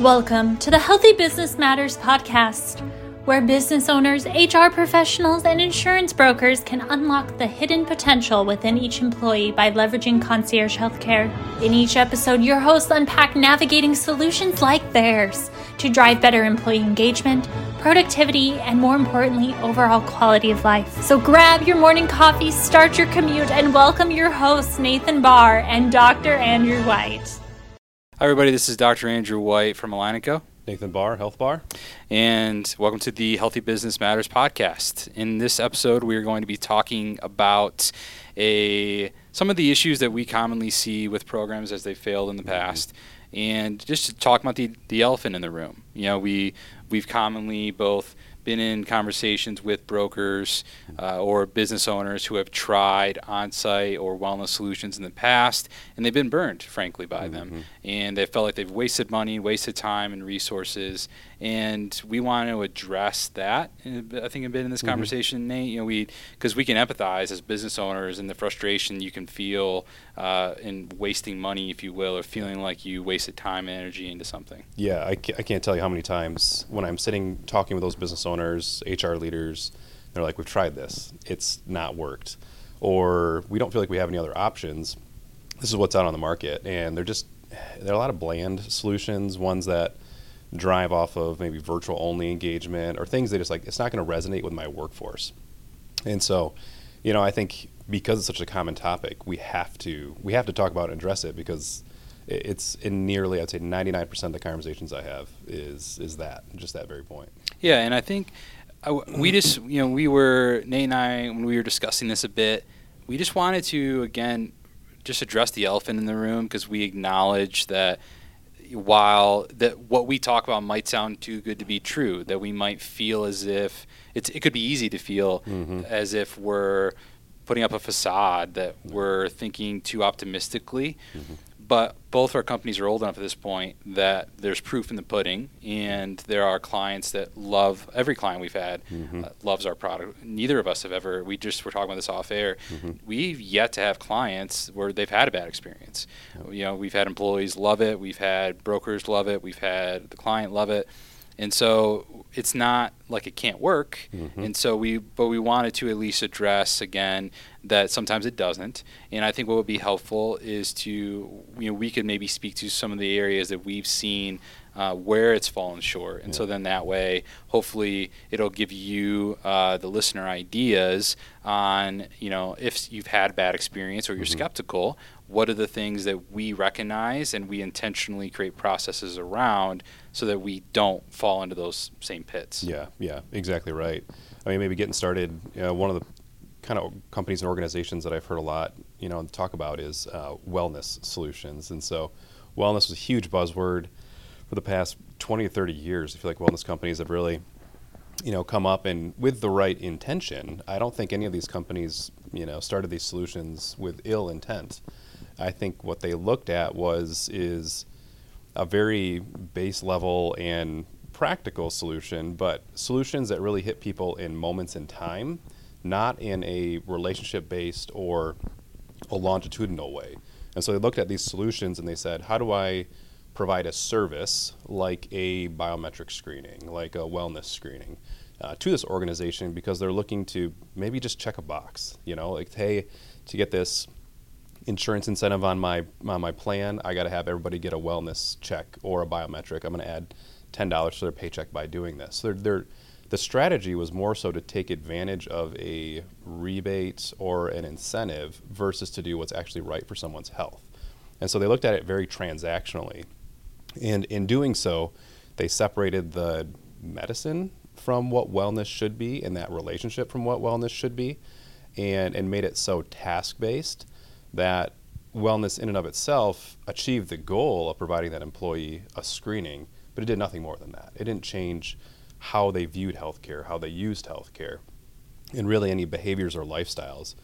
Welcome to the Healthy Business Matters podcast, where business owners, HR professionals, and insurance brokers can unlock the hidden potential within each employee by leveraging concierge healthcare. In each episode, your hosts unpack navigating solutions like theirs to drive better employee engagement, productivity, and more importantly, overall quality of life. So grab your morning coffee, start your commute, and welcome your hosts, Nathan Barr and Dr. Andrew White. Hi, everybody. This is Dr. Andrew White from Align & Co. Nathan Barr, Health Bar. And welcome to the Healthy Business Matters podcast. In this episode, we are going to be talking about a some of the issues that we commonly see with programs as they failed in the mm-hmm. past, and just to talk about the, the elephant in the room. You know, we we've commonly both been in conversations with brokers uh, or business owners who have tried on-site or wellness solutions in the past, and they've been burned, frankly, by mm-hmm. them, and they felt like they've wasted money, wasted time, and resources. And we want to address that. I think a bit in this mm-hmm. conversation, Nate. You know, we because we can empathize as business owners and the frustration you can feel uh, in wasting money, if you will, or feeling like you wasted time and energy into something. Yeah, I, I can't tell you how many times when I'm sitting talking with those business owners, HR leaders, they're like, "We've tried this; it's not worked," or "We don't feel like we have any other options." This is what's out on the market, and they're just there are a lot of bland solutions, ones that drive off of maybe virtual only engagement or things that just like it's not going to resonate with my workforce. And so, you know, I think because it's such a common topic, we have to we have to talk about and address it because it's in nearly I'd say 99% of the conversations I have is is that just that very point. Yeah, and I think I, we just you know we were Nate and I when we were discussing this a bit, we just wanted to again just address the elephant in the room because we acknowledge that while that what we talk about might sound too good to be true, that we might feel as if it's it could be easy to feel mm-hmm. as if we're putting up a facade that we're thinking too optimistically. Mm-hmm but both our companies are old enough at this point that there's proof in the pudding, and there are clients that love every client we've had mm-hmm. uh, loves our product. Neither of us have ever. We just were talking about this off air. Mm-hmm. We've yet to have clients where they've had a bad experience. You know, we've had employees love it, we've had brokers love it, we've had the client love it. And so it's not like it can't work. Mm-hmm. And so we, but we wanted to at least address again that sometimes it doesn't. And I think what would be helpful is to, you know, we could maybe speak to some of the areas that we've seen uh, where it's fallen short. And yeah. so then that way, hopefully, it'll give you, uh, the listener, ideas on, you know, if you've had bad experience or you're mm-hmm. skeptical, what are the things that we recognize and we intentionally create processes around so that we don't fall into those same pits. Yeah, yeah, exactly right. I mean, maybe getting started, you know, one of the kind of companies and organizations that I've heard a lot, you know, talk about is uh, wellness solutions. And so wellness was a huge buzzword for the past 20 or 30 years. I feel like wellness companies have really, you know, come up and with the right intention. I don't think any of these companies, you know, started these solutions with ill intent. I think what they looked at was is a very base level and practical solution, but solutions that really hit people in moments in time, not in a relationship based or a longitudinal way. And so they looked at these solutions and they said, how do I provide a service like a biometric screening, like a wellness screening? Uh, to this organization because they're looking to maybe just check a box, you know, like hey, to get this insurance incentive on my on my plan, I got to have everybody get a wellness check or a biometric. I'm going to add ten dollars to their paycheck by doing this. So they're, they're, the strategy was more so to take advantage of a rebate or an incentive versus to do what's actually right for someone's health. And so they looked at it very transactionally. And in doing so, they separated the medicine from what wellness should be and that relationship from what wellness should be and, and made it so task based that wellness in and of itself achieved the goal of providing that employee a screening, but it did nothing more than that. It didn't change how they viewed healthcare, how they used healthcare, and really any behaviors or lifestyles.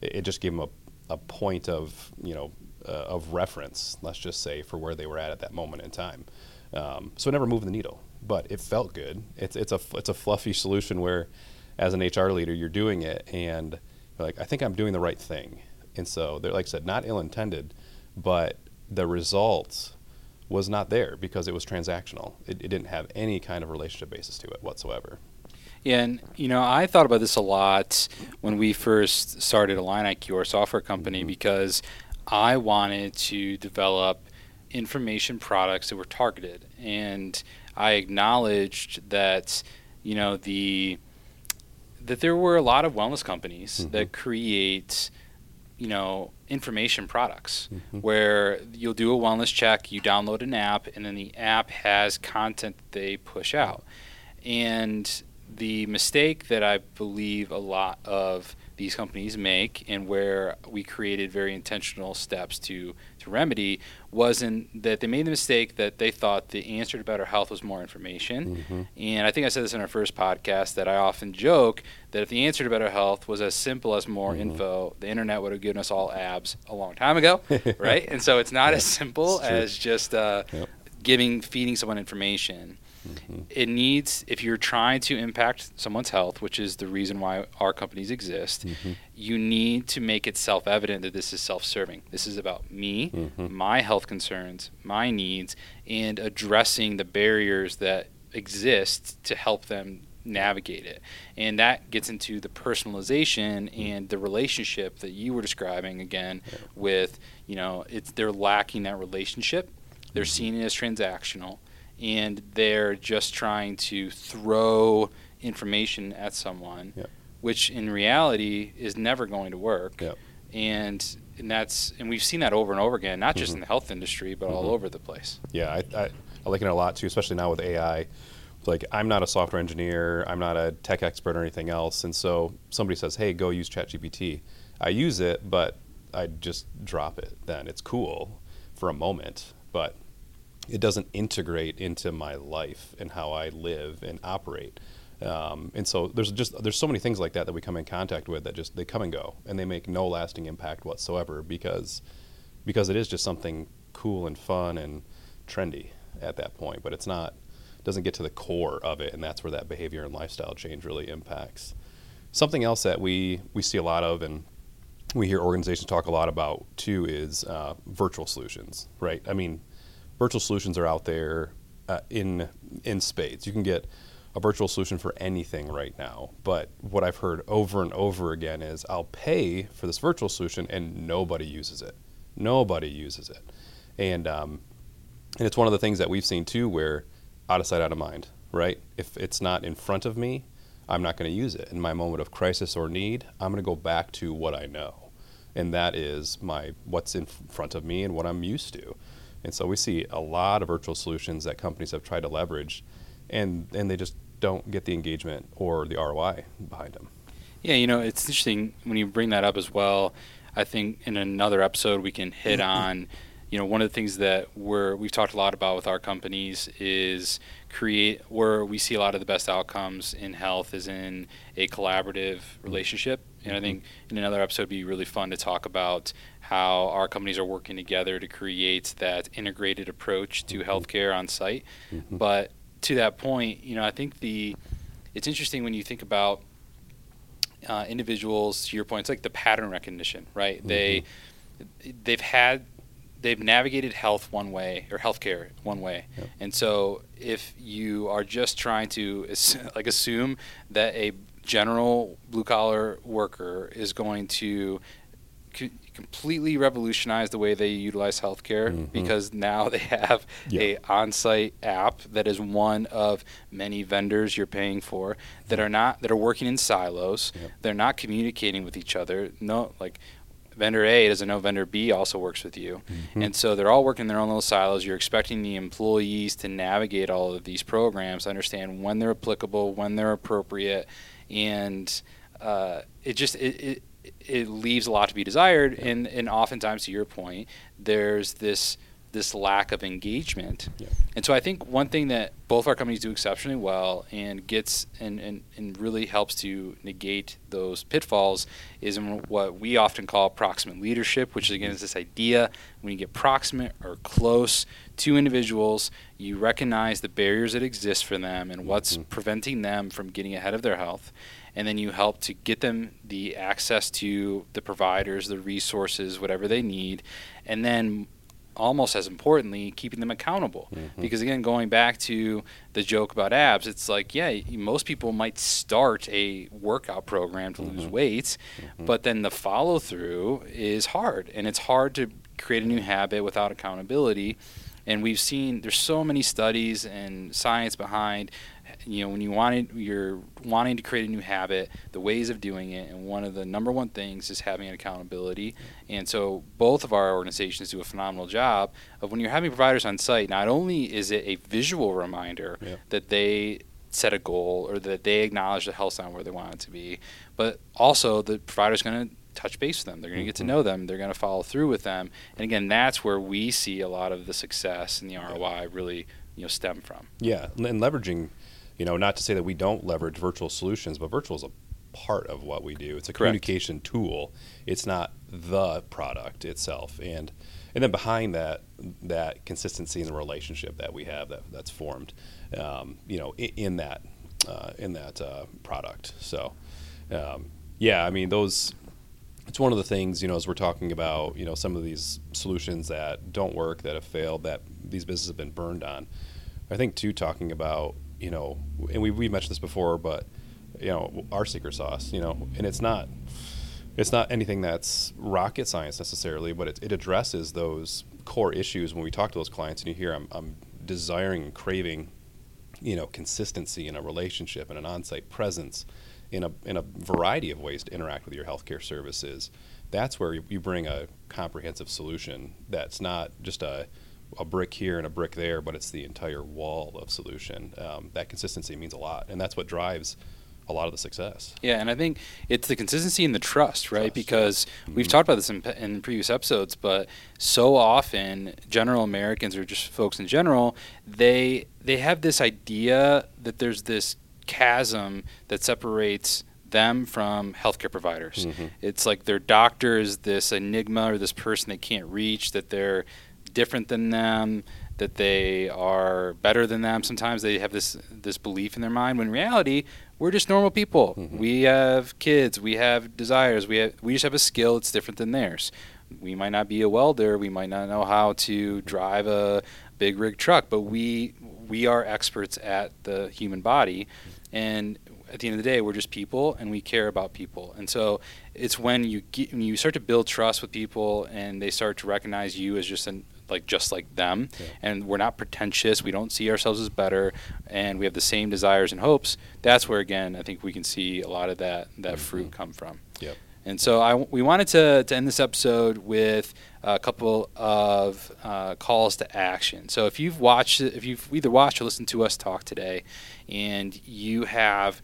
It, it just gave them a, a point of, you know, uh, of reference, let's just say, for where they were at at that moment in time. Um, so it never moved the needle, but it felt good. It's, it's, a, it's a fluffy solution where, as an HR leader, you're doing it and like, I think I'm doing the right thing and so they're like I said, not ill intended, but the results was not there because it was transactional. It, it didn't have any kind of relationship basis to it whatsoever. Yeah, and you know, I thought about this a lot when we first started Align IQ, our software company, mm-hmm. because I wanted to develop information products that were targeted, and I acknowledged that you know the that there were a lot of wellness companies mm-hmm. that create you know information products mm-hmm. where you'll do a wellness check you download an app and then the app has content they push out and the mistake that i believe a lot of these companies make and where we created very intentional steps to to remedy wasn't that they made the mistake that they thought the answer to better health was more information. Mm-hmm. And I think I said this in our first podcast that I often joke that if the answer to better health was as simple as more mm-hmm. info, the internet would have given us all abs a long time ago, right? And so it's not as simple as just uh, yep. giving feeding someone information. Mm-hmm. It needs, if you're trying to impact someone's health, which is the reason why our companies exist, mm-hmm. you need to make it self evident that this is self serving. This is about me, mm-hmm. my health concerns, my needs, and addressing the barriers that exist to help them navigate it. And that gets into the personalization mm-hmm. and the relationship that you were describing again with, you know, it's they're lacking that relationship. They're mm-hmm. seeing it as transactional and they're just trying to throw information at someone, yep. which in reality is never going to work. Yep. And and that's and we've seen that over and over again, not just mm-hmm. in the health industry, but mm-hmm. all over the place. Yeah, I, I, I like it a lot too, especially now with AI. Like I'm not a software engineer, I'm not a tech expert or anything else, and so somebody says, "Hey, go use ChatGPT." I use it, but I just drop it. Then it's cool for a moment, but it doesn't integrate into my life and how I live and operate. Um, and so there's just there's so many things like that that we come in contact with that just they come and go and they make no lasting impact whatsoever because because it is just something cool and fun and trendy at that point, but it's not doesn't get to the core of it, and that's where that behavior and lifestyle change really impacts. Something else that we we see a lot of and we hear organizations talk a lot about too is uh, virtual solutions, right? I mean, virtual solutions are out there uh, in in spades. You can get a virtual solution for anything right now. But what I've heard over and over again is I'll pay for this virtual solution and nobody uses it. Nobody uses it. And um, and it's one of the things that we've seen too where out of sight, out of mind, right? If it's not in front of me, I'm not going to use it. In my moment of crisis or need, I'm going to go back to what I know. And that is my what's in front of me and what I'm used to. And so we see a lot of virtual solutions that companies have tried to leverage, and and they just don't get the engagement or the ROI behind them. Yeah, you know, it's interesting when you bring that up as well. I think in another episode we can hit mm-hmm. on, you know, one of the things that we're we've talked a lot about with our companies is create where we see a lot of the best outcomes in health is in a collaborative relationship. And I think in another episode, it'd be really fun to talk about how our companies are working together to create that integrated approach to mm-hmm. healthcare on site. Mm-hmm. But to that point, you know, I think the it's interesting when you think about uh, individuals. To your point, it's like the pattern recognition, right? Mm-hmm. They they've had they've navigated health one way or healthcare one way, yep. and so if you are just trying to like assume that a general blue collar worker is going to completely revolutionize the way they utilize healthcare mm-hmm. because now they have a on-site app that is one of many vendors you're paying for that are not that are working in silos. Yep. They're not communicating with each other. No, like vendor A doesn't know vendor B also works with you. Mm-hmm. And so they're all working in their own little silos. You're expecting the employees to navigate all of these programs, understand when they're applicable, when they're appropriate, and uh, it just it, it it leaves a lot to be desired, yeah. and and oftentimes, to your point, there's this this lack of engagement. Yeah. And so I think one thing that both our companies do exceptionally well and gets and, and, and really helps to negate those pitfalls is in what we often call proximate leadership, which is again is this idea when you get proximate or close to individuals, you recognize the barriers that exist for them and what's mm-hmm. preventing them from getting ahead of their health and then you help to get them the access to the providers, the resources, whatever they need, and then almost as importantly, keeping them accountable. Mhm. Because again, going back to the joke about abs, it's like, yeah, most people might start a workout program to lose Mhm. weight, Mhm. but then the follow through is hard. And it's hard to create a new habit without accountability. And we've seen there's so many studies and science behind you know when you wanted you're wanting to create a new habit the ways of doing it and one of the number one things is having an accountability. And so both of our organizations do a phenomenal job of when you're having providers on site not only is it a visual reminder Yeah. that they set a goal or that they acknowledge the health sign where they want it to be but also the provider's going to touch base with them. They're going to get to Mhm. know them. They're going to follow through with them. And again that's where we see a lot of the success and the roi really you know stem from. Yeah, and leveraging, you know, not to say that we don't leverage virtual solutions, but virtual is a part of what we do. It's a Correct. communication tool. It's not the product itself, and and then behind that, that consistency in the relationship that we have that that's formed, um, you know, in, in that uh, in that uh, product. So, um, yeah, I mean those. It's one of the things, you know, as we're talking about, you know, some of these solutions that don't work, that have failed, that these businesses have been burned on. I think too talking about you know, and we we mentioned this before, but you know, our secret sauce, you know, and it's not it's not anything that's rocket science necessarily, but it, it addresses those core issues when we talk to those clients and you hear I'm I'm desiring and craving, you know, consistency in a relationship and an on-site presence in a in a variety of ways to interact with your healthcare services. That's where you, you bring a comprehensive solution that's not just a a brick here and a brick there, but it's the entire wall of solution. Um, that consistency means a lot, and that's what drives a lot of the success. Yeah, and I think it's the consistency and the trust, right? Trust, Because we've Mhm. talked about this in, in previous episodes, but so often general Americans or just folks in general, they they have this idea that there's this chasm that separates them from healthcare providers. Mhm. It's like their doctor is this enigma or this person they can't reach, that they're different than them, that they are better than them. Sometimes they have this this belief in their mind when in reality we're just normal people. Mhm. We have kids, we have desires, we have we just have a skill that's different than theirs. We might not be a welder, we might not know how to drive a big rig truck, but we we are experts at the human body and at the end of the day we're just people and we care about people. And so it's when you get, when you start to build trust with people and they start to recognize you as just an like just like them Yeah. and we're not pretentious we don't see ourselves as better and we have the same desires and hopes that's where again i think we can see a lot of that that fruit Mhm. come from Yep. and so I, we wanted to, to end this episode with a couple of uh, calls to action. So if you've watched, if you've either watched or listened to us talk today, and you have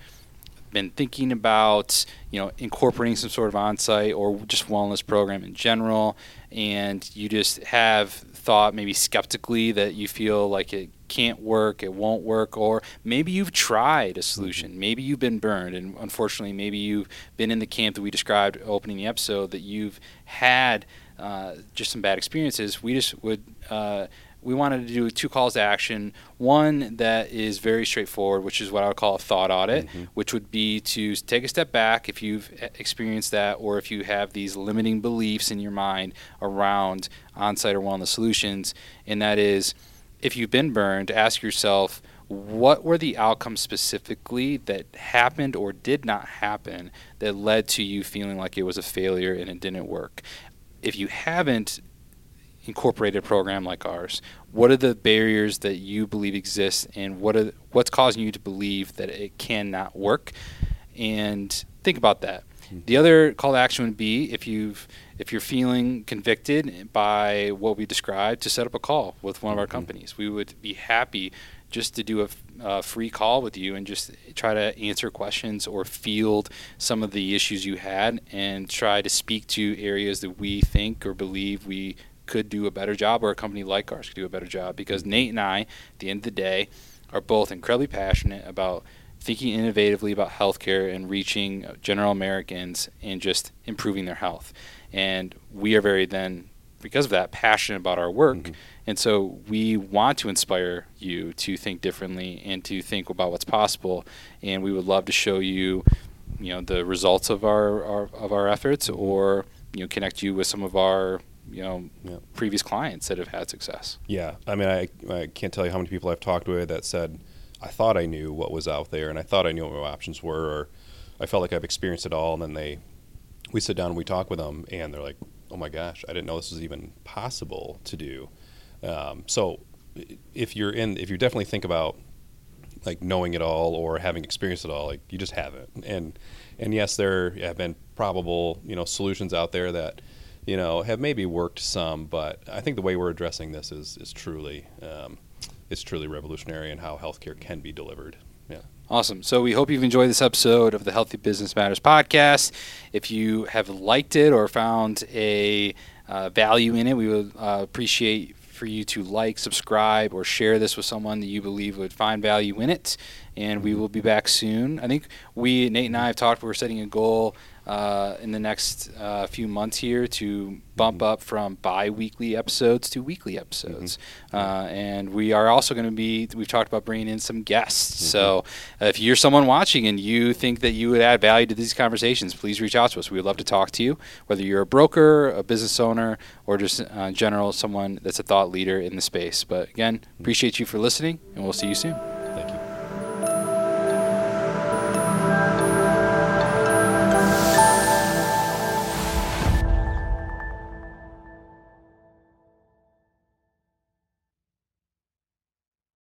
been thinking about, you know, incorporating some sort of on-site or just wellness program in general, and you just have thought maybe skeptically that you feel like it can't work, it won't work, or maybe you've tried a solution, maybe you've been burned, and unfortunately, maybe you've been in the camp that we described opening the episode that you've had uh, just some bad experiences. We just would. Uh, we wanted to do two calls to action. One that is very straightforward, which is what I would call a thought audit, Mhm. which would be to take a step back if you've e- experienced that or if you have these limiting beliefs in your mind around on site or wellness solutions. And that is, if you've been burned, ask yourself, what were the outcomes specifically that happened or did not happen that led to you feeling like it was a failure and it didn't work? If you haven't incorporated program like ours, what are the barriers that you believe exist, and what are what's causing you to believe that it cannot work? And think about that. The other call to action would be if you've if you're feeling convicted by what we described, to set up a call with one of our Mhm. companies. We would be happy just to do a free call with you and just try to answer questions or field some of the issues you had and try to speak to areas that we think or believe we could do a better job or a company like ours could do a better job because Nate and I, at the end of the day, are both incredibly passionate about thinking innovatively about healthcare and reaching general Americans and just improving their health. And we are very then because of that passionate about our work. Mhm. And so we want to inspire you to think differently and to think about what's possible. And we would love to show you, you know, the results of our, our of our efforts or you know connect you with some of our you know Yeah. previous clients that have had success. Yeah, I mean, I, I can't tell you how many people I've talked with that said, I thought I knew what was out there and I thought I knew what my options were, or I felt like I've experienced it all. And then they, we sit down and we talk with them and they're like, oh my gosh, I didn't know this was even possible to do. Um, so if you're in, if you definitely think about like knowing it all or having experienced it all, like you just haven't. And, and yes, there have been probable, you know, solutions out there that, you know, have maybe worked some, but I think the way we're addressing this is, is truly, um, truly revolutionary in how healthcare can be delivered. Yeah. Awesome. So we hope you've enjoyed this episode of the Healthy Business Matters podcast. If you have liked it or found a uh, value in it, we would uh, appreciate for you to like, subscribe, or share this with someone that you believe would find value in it. And we will be back soon. I think we, Nate and I, have talked. We're setting a goal uh, in the next uh, few months here to bump up from bi-weekly episodes to weekly episodes. Uh, and we are also going to be. We've talked about bringing in some guests. So uh, if you're someone watching and you think that you would add value to these conversations, please reach out to us. We would love to talk to you, whether you're a broker, a business owner, or just uh, general someone that's a thought leader in the space. But again, appreciate you for listening, and we'll see you soon.